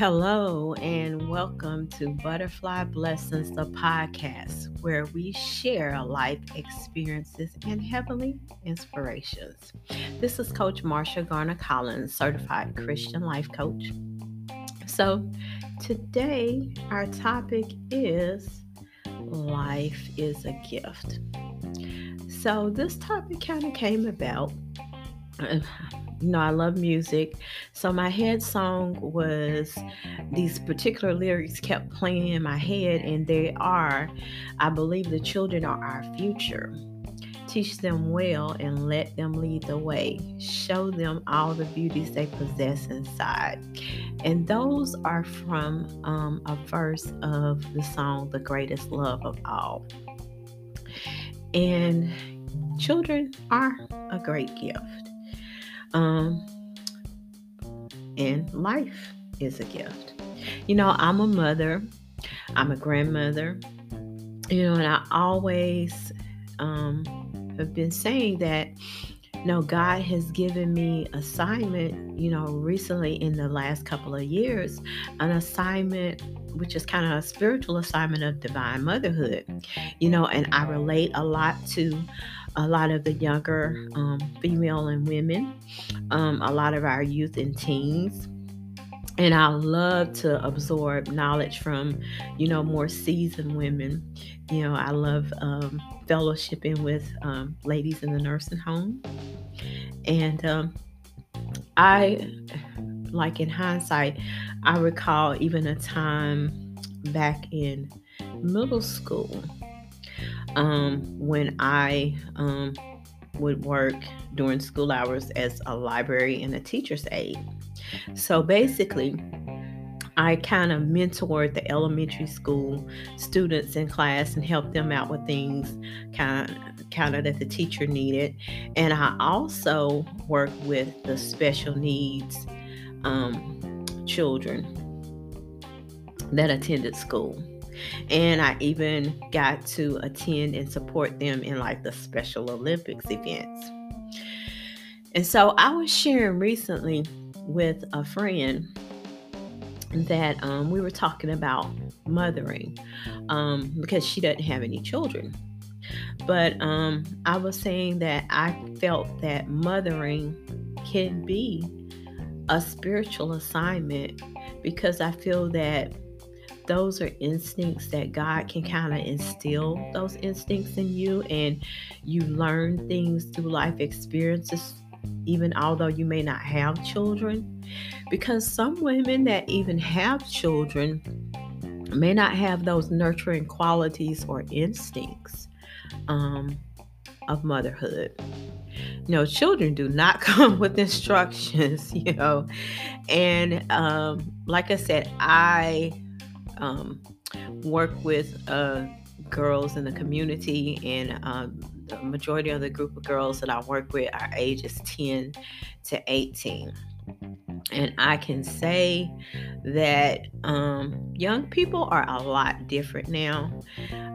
Hello, and welcome to Butterfly Blessons, the podcast where we share life experiences and heavenly inspirations. This is Coach Marsha Garner Collins, certified Christian life coach. So, today our topic is life is a gift. So, this topic kind of came about you know, I love music. So my head song was these particular lyrics kept playing in my head, and they are I believe the children are our future. Teach them well and let them lead the way. Show them all the beauties they possess inside. And those are from um, a verse of the song, The Greatest Love of All. And children are a great gift. Um, and life is a gift. You know, I'm a mother, I'm a grandmother, you know, and I always um, have been saying that, you know, God has given me assignment, you know, recently in the last couple of years, an assignment which is kind of a spiritual assignment of divine motherhood, you know, and I relate a lot to a lot of the younger um, female and women, um, a lot of our youth and teens. And I love to absorb knowledge from, you know, more seasoned women. You know, I love um, fellowshipping with um, ladies in the nursing home. And um, I, like in hindsight, I recall even a time back in middle school um, when I um, would work during school hours as a library and a teacher's aide. So basically, I kind of mentored the elementary school students in class and helped them out with things kind of, kind of that the teacher needed. And I also worked with the special needs um, children that attended school. And I even got to attend and support them in like the Special Olympics events. And so I was sharing recently with a friend that um, we were talking about mothering um, because she doesn't have any children. But um, I was saying that I felt that mothering can be a spiritual assignment because I feel that those are instincts that God can kind of instill those instincts in you, and you learn things through life experiences, even although you may not have children. Because some women that even have children may not have those nurturing qualities or instincts um, of motherhood. You know, children do not come with instructions, you know. And um, like I said, I um, work with uh, girls in the community, and um, the majority of the group of girls that I work with are ages 10 to 18. And I can say that um, young people are a lot different now.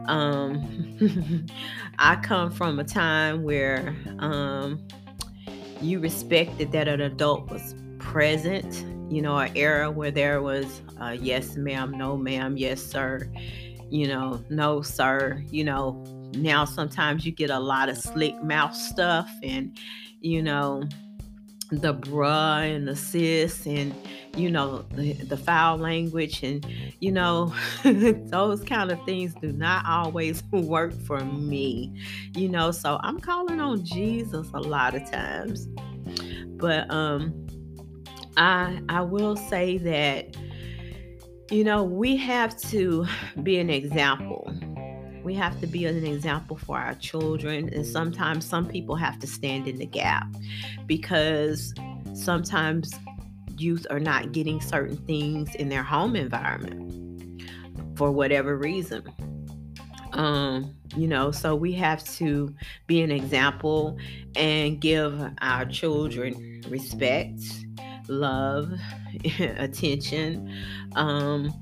Um, I come from a time where um, you respected that an adult was present you know, an era where there was uh, yes, ma'am, no, ma'am, yes, sir, you know, no, sir. You know, now sometimes you get a lot of slick mouth stuff and, you know, the bruh and the sis and you know the, the foul language and you know those kind of things do not always work for me you know so i'm calling on jesus a lot of times but um I I will say that you know, we have to be an example. We have to be an example for our children and sometimes some people have to stand in the gap because sometimes youth are not getting certain things in their home environment for whatever reason. Um, you know, so we have to be an example and give our children respect love, attention, um,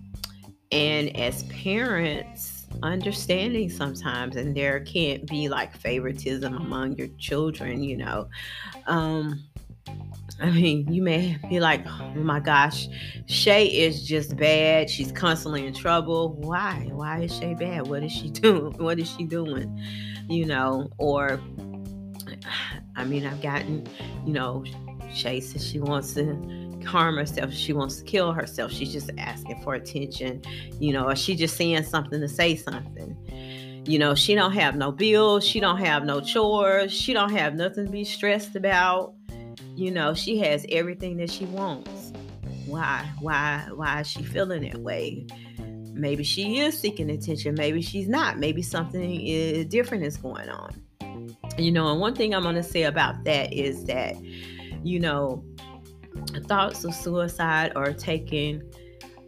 and as parents, understanding sometimes, and there can't be like favoritism among your children, you know. Um, I mean, you may be like, oh my gosh, Shay is just bad. She's constantly in trouble. Why? Why is Shay bad? What is she doing? What is she doing? You know, or I mean, I've gotten, you know, Shay says she wants to harm herself. She wants to kill herself. She's just asking for attention, you know, or she just saying something to say something. You know, she don't have no bills. She don't have no chores. She don't have nothing to be stressed about you know, she has everything that she wants. Why? Why? Why is she feeling that way? Maybe she is seeking attention. Maybe she's not. Maybe something is different is going on. You know, and one thing I'm going to say about that is that, you know, thoughts of suicide or taking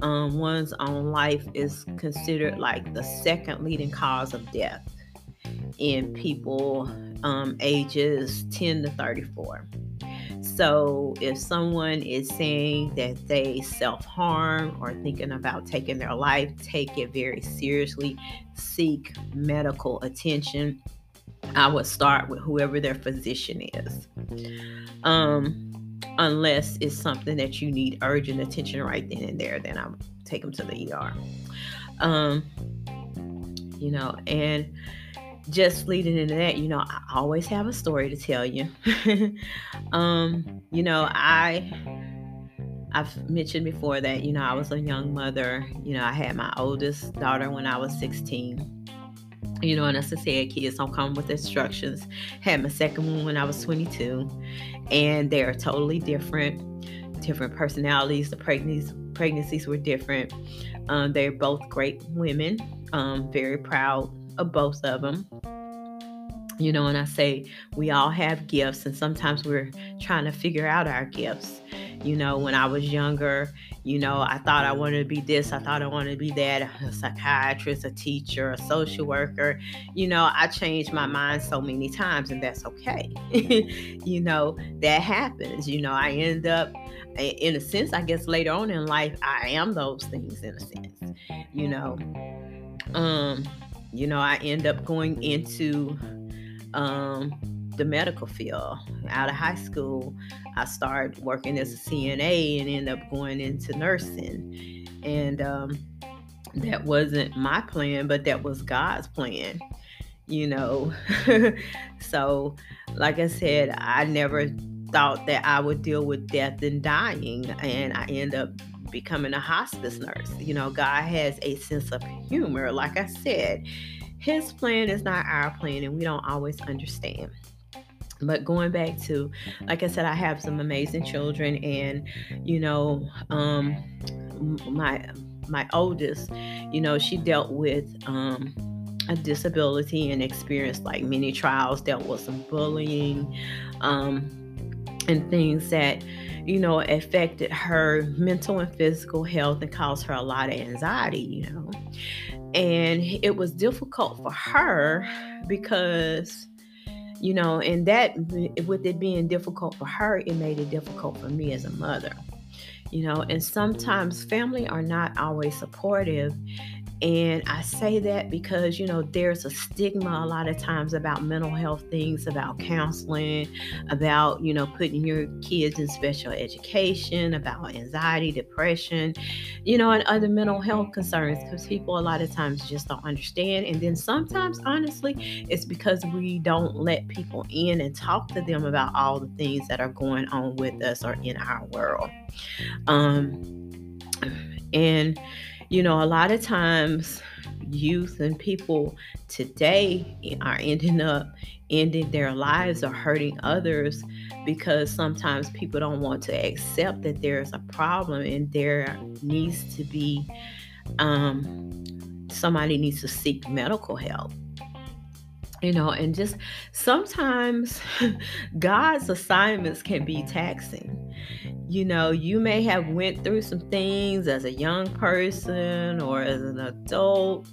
um, one's own life is considered like the second leading cause of death in people um, ages 10 to 34. So, if someone is saying that they self harm or thinking about taking their life, take it very seriously. Seek medical attention. I would start with whoever their physician is. Um, unless it's something that you need urgent attention right then and there, then I would take them to the ER. Um, you know, and just leading into that, you know, I always have a story to tell you. um, you know, I I've mentioned before that, you know, I was a young mother. You know, I had my oldest daughter when I was 16. You know, and as I said, kids don't come with instructions. Had my second one when I was 22, and they are totally different, different personalities. The pregnancies pregnancies were different. Um, they're both great women. Um, very proud of both of them. You know, and I say we all have gifts, and sometimes we're trying to figure out our gifts. You know, when I was younger, you know, I thought I wanted to be this, I thought I wanted to be that, a psychiatrist, a teacher, a social worker. You know, I changed my mind so many times, and that's okay. you know, that happens. You know, I end up, in a sense, I guess later on in life, I am those things in a sense. You know, um, you know, I end up going into um, the medical field. Out of high school, I started working as a CNA and end up going into nursing. And um, that wasn't my plan, but that was God's plan, you know. so, like I said, I never thought that I would deal with death and dying, and I end up becoming a hospice nurse. You know, God has a sense of humor. Like I said, His plan is not our plan, and we don't always understand. But going back to, like I said, I have some amazing children, and you know, um, my my oldest, you know, she dealt with um, a disability and experienced like many trials, dealt with some bullying, um, and things that you know, affected her mental and physical health and caused her a lot of anxiety, you know. And it was difficult for her because, you know, and that, with it being difficult for her, it made it difficult for me as a mother, you know. And sometimes family are not always supportive and I say that because, you know, there's a stigma a lot of times about mental health things, about counseling, about, you know, putting your kids in special education, about anxiety, depression, you know, and other mental health concerns because people a lot of times just don't understand. And then sometimes, honestly, it's because we don't let people in and talk to them about all the things that are going on with us or in our world. Um, and, you know, a lot of times youth and people today are ending up ending their lives or hurting others because sometimes people don't want to accept that there's a problem and there needs to be um, somebody needs to seek medical help. You know and just sometimes god's assignments can be taxing you know you may have went through some things as a young person or as an adult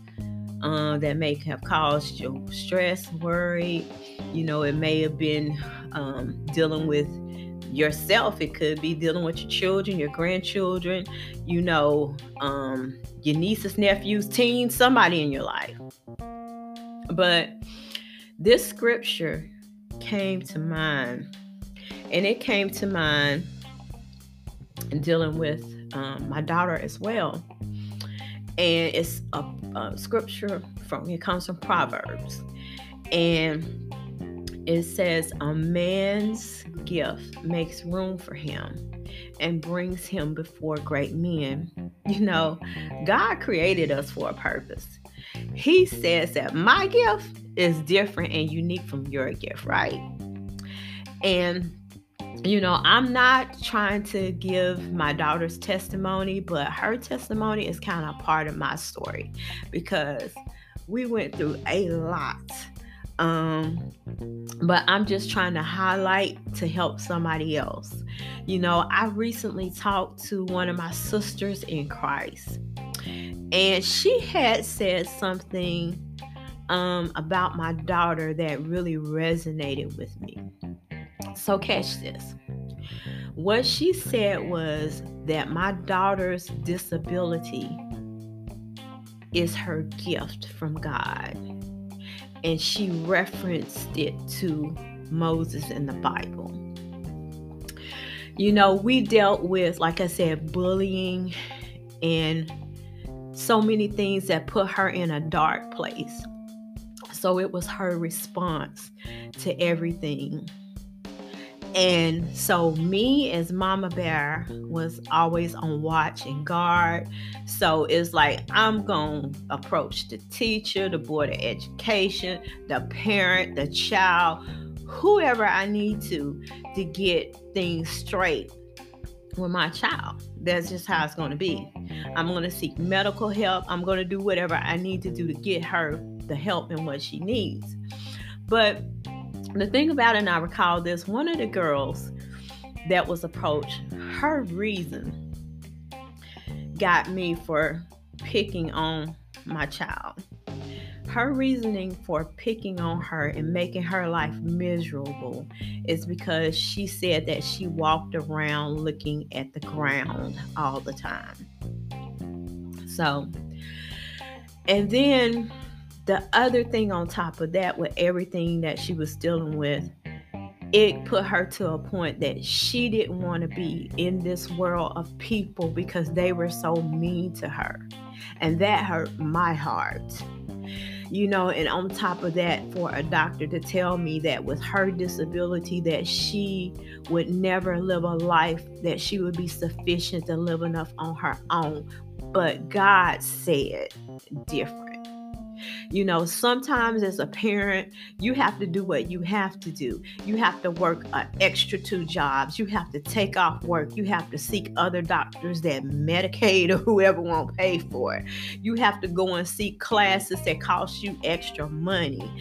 uh, that may have caused you stress worry. You know it may have been um, dealing with yourself. It could be dealing with your children your grandchildren. You know um, your nieces nephews teens somebody in your life. But this scripture came to mind And it came to mind dealing with um, my daughter as well. And it's a, a scripture from, it comes from Proverbs. And it says, A man's gift makes room for him and brings him before great men. You know, God created us for a purpose. He says that my gift is different and unique from your gift, right? And you know, I'm not trying to give my daughter's testimony, but her testimony is kind of part of my story because we went through a lot. Um, but I'm just trying to highlight to help somebody else. You know, I recently talked to one of my sisters in Christ, and she had said something um, about my daughter that really resonated with me. So, catch this. What she said was that my daughter's disability is her gift from God. And she referenced it to Moses in the Bible. You know, we dealt with, like I said, bullying and so many things that put her in a dark place. So it was her response to everything and so, me as Mama Bear was always on watch and guard. So, it's like I'm going to approach the teacher, the board of education, the parent, the child, whoever I need to to get things straight with my child. That's just how it's going to be. I'm going to seek medical help. I'm going to do whatever I need to do to get her the help and what she needs. But the thing about it, and I recall this one of the girls that was approached, her reason got me for picking on my child. Her reasoning for picking on her and making her life miserable is because she said that she walked around looking at the ground all the time. So, and then the other thing on top of that, with everything that she was dealing with, it put her to a point that she didn't want to be in this world of people because they were so mean to her. And that hurt my heart. You know, and on top of that, for a doctor to tell me that with her disability, that she would never live a life that she would be sufficient to live enough on her own. But God said different. You know, sometimes as a parent, you have to do what you have to do. You have to work an extra two jobs. You have to take off work. You have to seek other doctors that Medicaid or whoever won't pay for it. You have to go and seek classes that cost you extra money.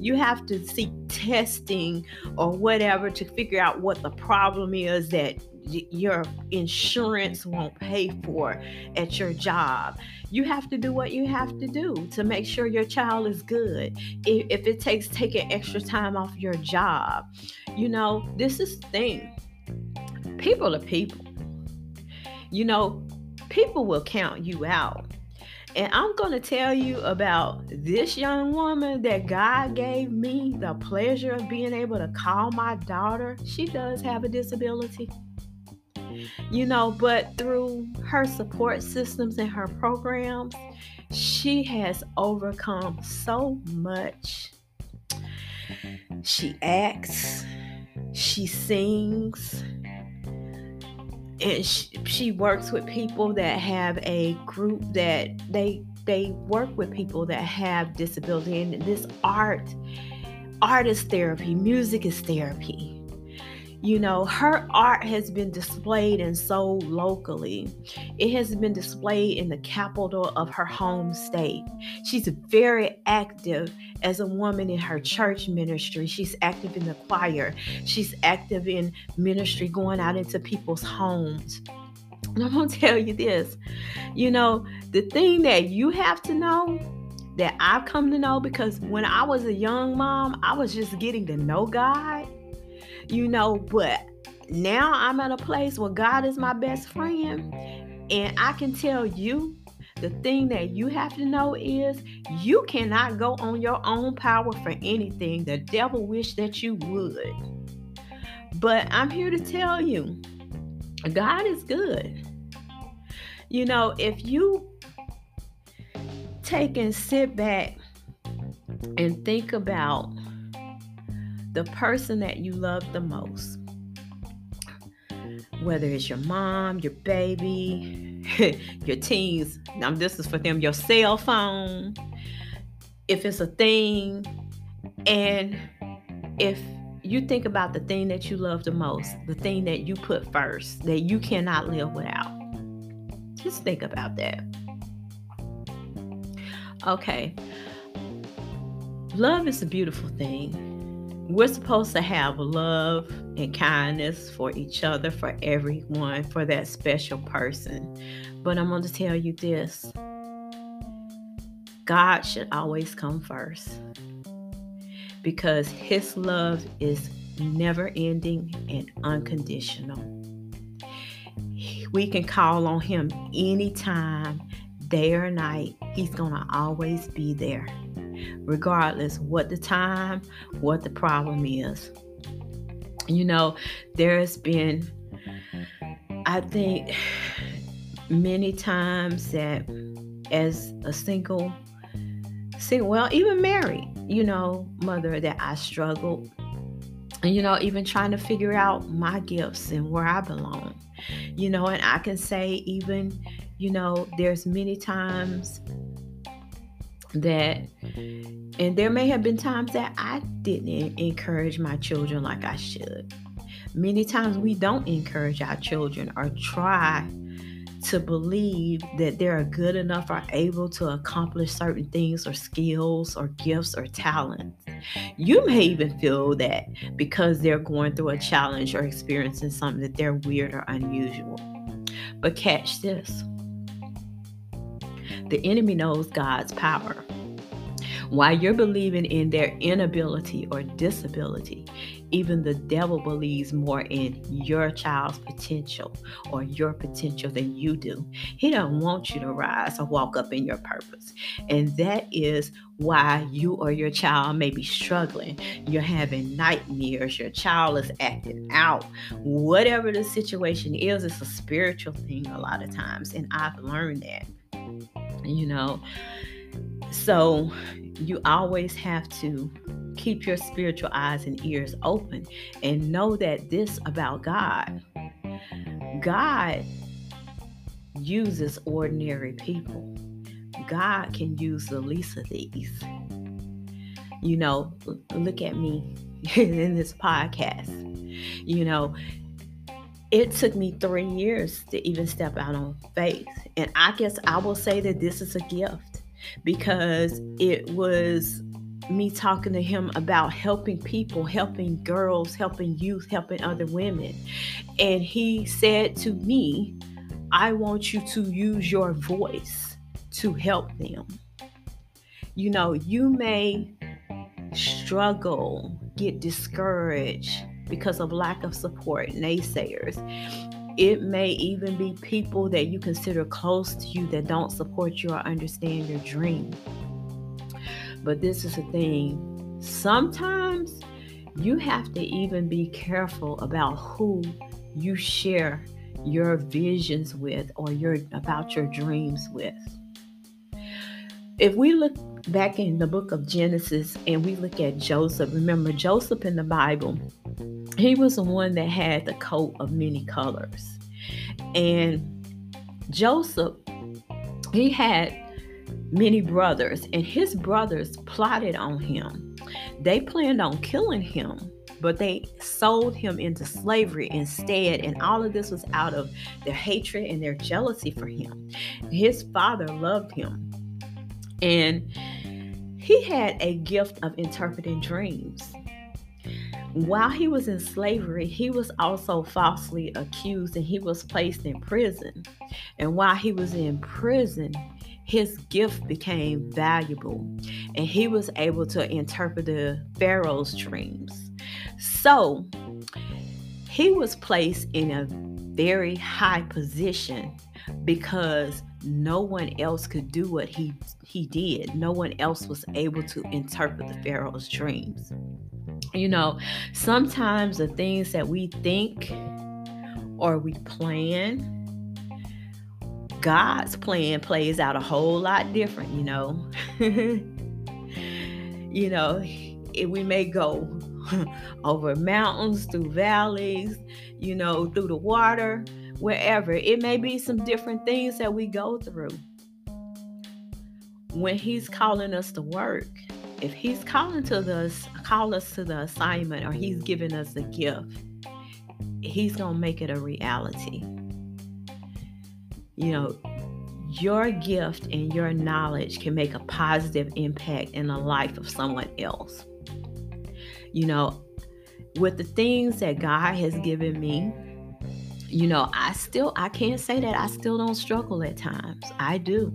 You have to seek testing or whatever to figure out what the problem is that your insurance won't pay for at your job. You have to do what you have to do to make sure your child is good. If, it takes taking extra time off your job, you know, this is the thing. People are people. You know, people will count you out. And I'm going to tell you about this young woman that God gave me the pleasure of being able to call my daughter. She does have a disability you know, but through her support systems and her programs, she has overcome so much. She acts, she sings, and she, she works with people that have a group that they they work with people that have disability and this art art is therapy music is therapy you know, her art has been displayed and sold locally. It has been displayed in the capital of her home state. She's very active as a woman in her church ministry. She's active in the choir. She's active in ministry going out into people's homes. And I'm going to tell you this you know, the thing that you have to know that I've come to know because when I was a young mom, I was just getting to know God you know, but now I'm at a place where God is my best friend, and I can tell you the thing that you have to know is you cannot go on your own power for anything. The devil wish that you would. But I'm here to tell you God is good. You know, if you take and sit back and think about the person that you love the most, mm-hmm. whether it's your mom, your baby, your teens, now this is for them, your cell phone, if it's a thing, and if you think about the thing that you love the most, the thing that you put first, that you cannot live without. Just think about that. Okay. Love is a beautiful thing. We're supposed to have love and kindness for each other, for everyone, for that special person. But I'm going to tell you this God should always come first because His love is never ending and unconditional. We can call on Him anytime, day or night. He's going to always be there, regardless what the time, what the problem is. You know, there's been, I think, many times that as a single, single, well, even married, you know, mother that I struggled. And, you know, even trying to figure out my gifts and where I belong. You know, and I can say, even, you know, there's many times that, mm-hmm. and there may have been times that I didn't encourage my children like I should. Many times we don't encourage our children or try to believe that they're good enough or able to accomplish certain things or skills or gifts or talents. You may even feel that because they're going through a challenge or experiencing something that they're weird or unusual. But catch this the enemy knows God's power. While you're believing in their inability or disability, even the devil believes more in your child's potential or your potential than you do. He don't want you to rise or walk up in your purpose. And that is why you or your child may be struggling. You're having nightmares, your child is acting out. Whatever the situation is, it's a spiritual thing a lot of times. And I've learned that. You know, so you always have to keep your spiritual eyes and ears open and know that this about God. God uses ordinary people. God can use the least of these. You know, look at me in this podcast. You know, it took me three years to even step out on faith. And I guess I will say that this is a gift because it was me talking to him about helping people, helping girls, helping youth, helping other women. And he said to me, I want you to use your voice to help them. You know, you may struggle, get discouraged because of lack of support, naysayers. It may even be people that you consider close to you that don't support you or understand your dream. But this is the thing sometimes you have to even be careful about who you share your visions with or your about your dreams with. If we look back in the book of Genesis and we look at Joseph, remember Joseph in the Bible, he was the one that had the coat of many colors. And Joseph, he had many brothers, and his brothers plotted on him. They planned on killing him, but they sold him into slavery instead. And all of this was out of their hatred and their jealousy for him. His father loved him. And he had a gift of interpreting dreams. While he was in slavery, he was also falsely accused and he was placed in prison. And while he was in prison, his gift became valuable and he was able to interpret the Pharaoh's dreams. So he was placed in a very high position because no one else could do what he he did. No one else was able to interpret the Pharaoh's dreams. You know, sometimes the things that we think or we plan, God's plan plays out a whole lot different, you know. you know, we may go over mountains, through valleys, you know, through the water, wherever. It may be some different things that we go through. When He's calling us to work, if He's calling to us, call us to the assignment, or He's giving us a gift, He's gonna make it a reality. You know, your gift and your knowledge can make a positive impact in the life of someone else. You know, with the things that God has given me, you know, I still I can't say that I still don't struggle at times. I do.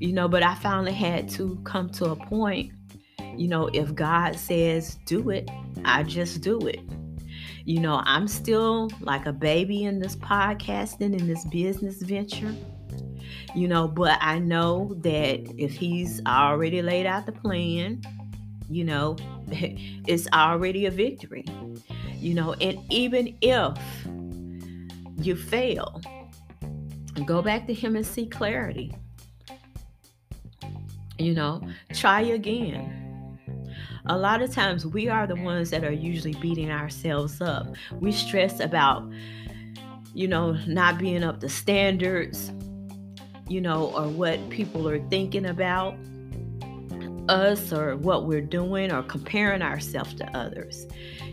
You know, but I finally had to come to a point, you know, if God says do it, I just do it. You know, I'm still like a baby in this podcasting in this business venture you know, but I know that if he's already laid out the plan, you know, it's already a victory, you know, and even if you fail, go back to him and see clarity. You know, try again. A lot of times we are the ones that are usually beating ourselves up. We stress about, you know, not being up to standards, you know, or what people are thinking about us or what we're doing or comparing ourselves to others.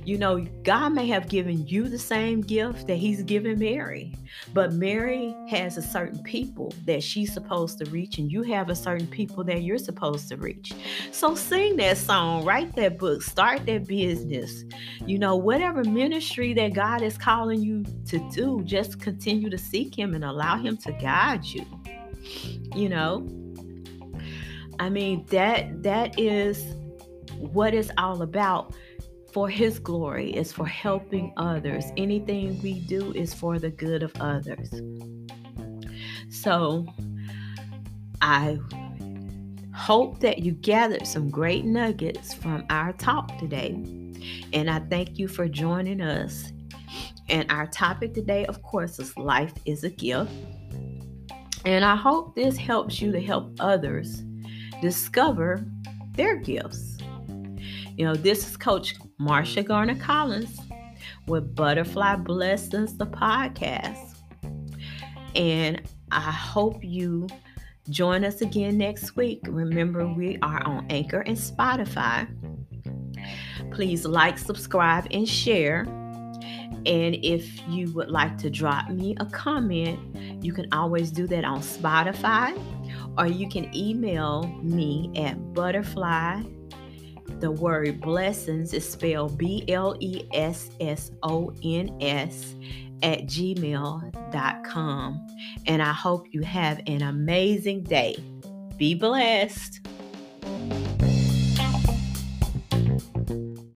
You know, God may have given you the same gift that He's given Mary, but Mary has a certain people that she's supposed to reach, and you have a certain people that you're supposed to reach. So sing that song, write that book, start that business. You know, whatever ministry that God is calling you to do, just continue to seek Him and allow Him to guide you you know i mean that that is what it's all about. For his glory is for helping others. Anything we do is for the good of others. So i hope that you gathered some great nuggets from our talk today. And i thank you for joining us. And our topic today of course is life is a gift. And I hope this helps you to help others discover their gifts. You know, this is Coach Marsha Garner Collins with Butterfly Blessons, the podcast. And I hope you join us again next week. Remember, we are on Anchor and Spotify. Please like, subscribe, and share. And if you would like to drop me a comment, you can always do that on Spotify or you can email me at butterfly. The word blessons is spelled B L E S S O N S at gmail.com. And I hope you have an amazing day. Be blessed.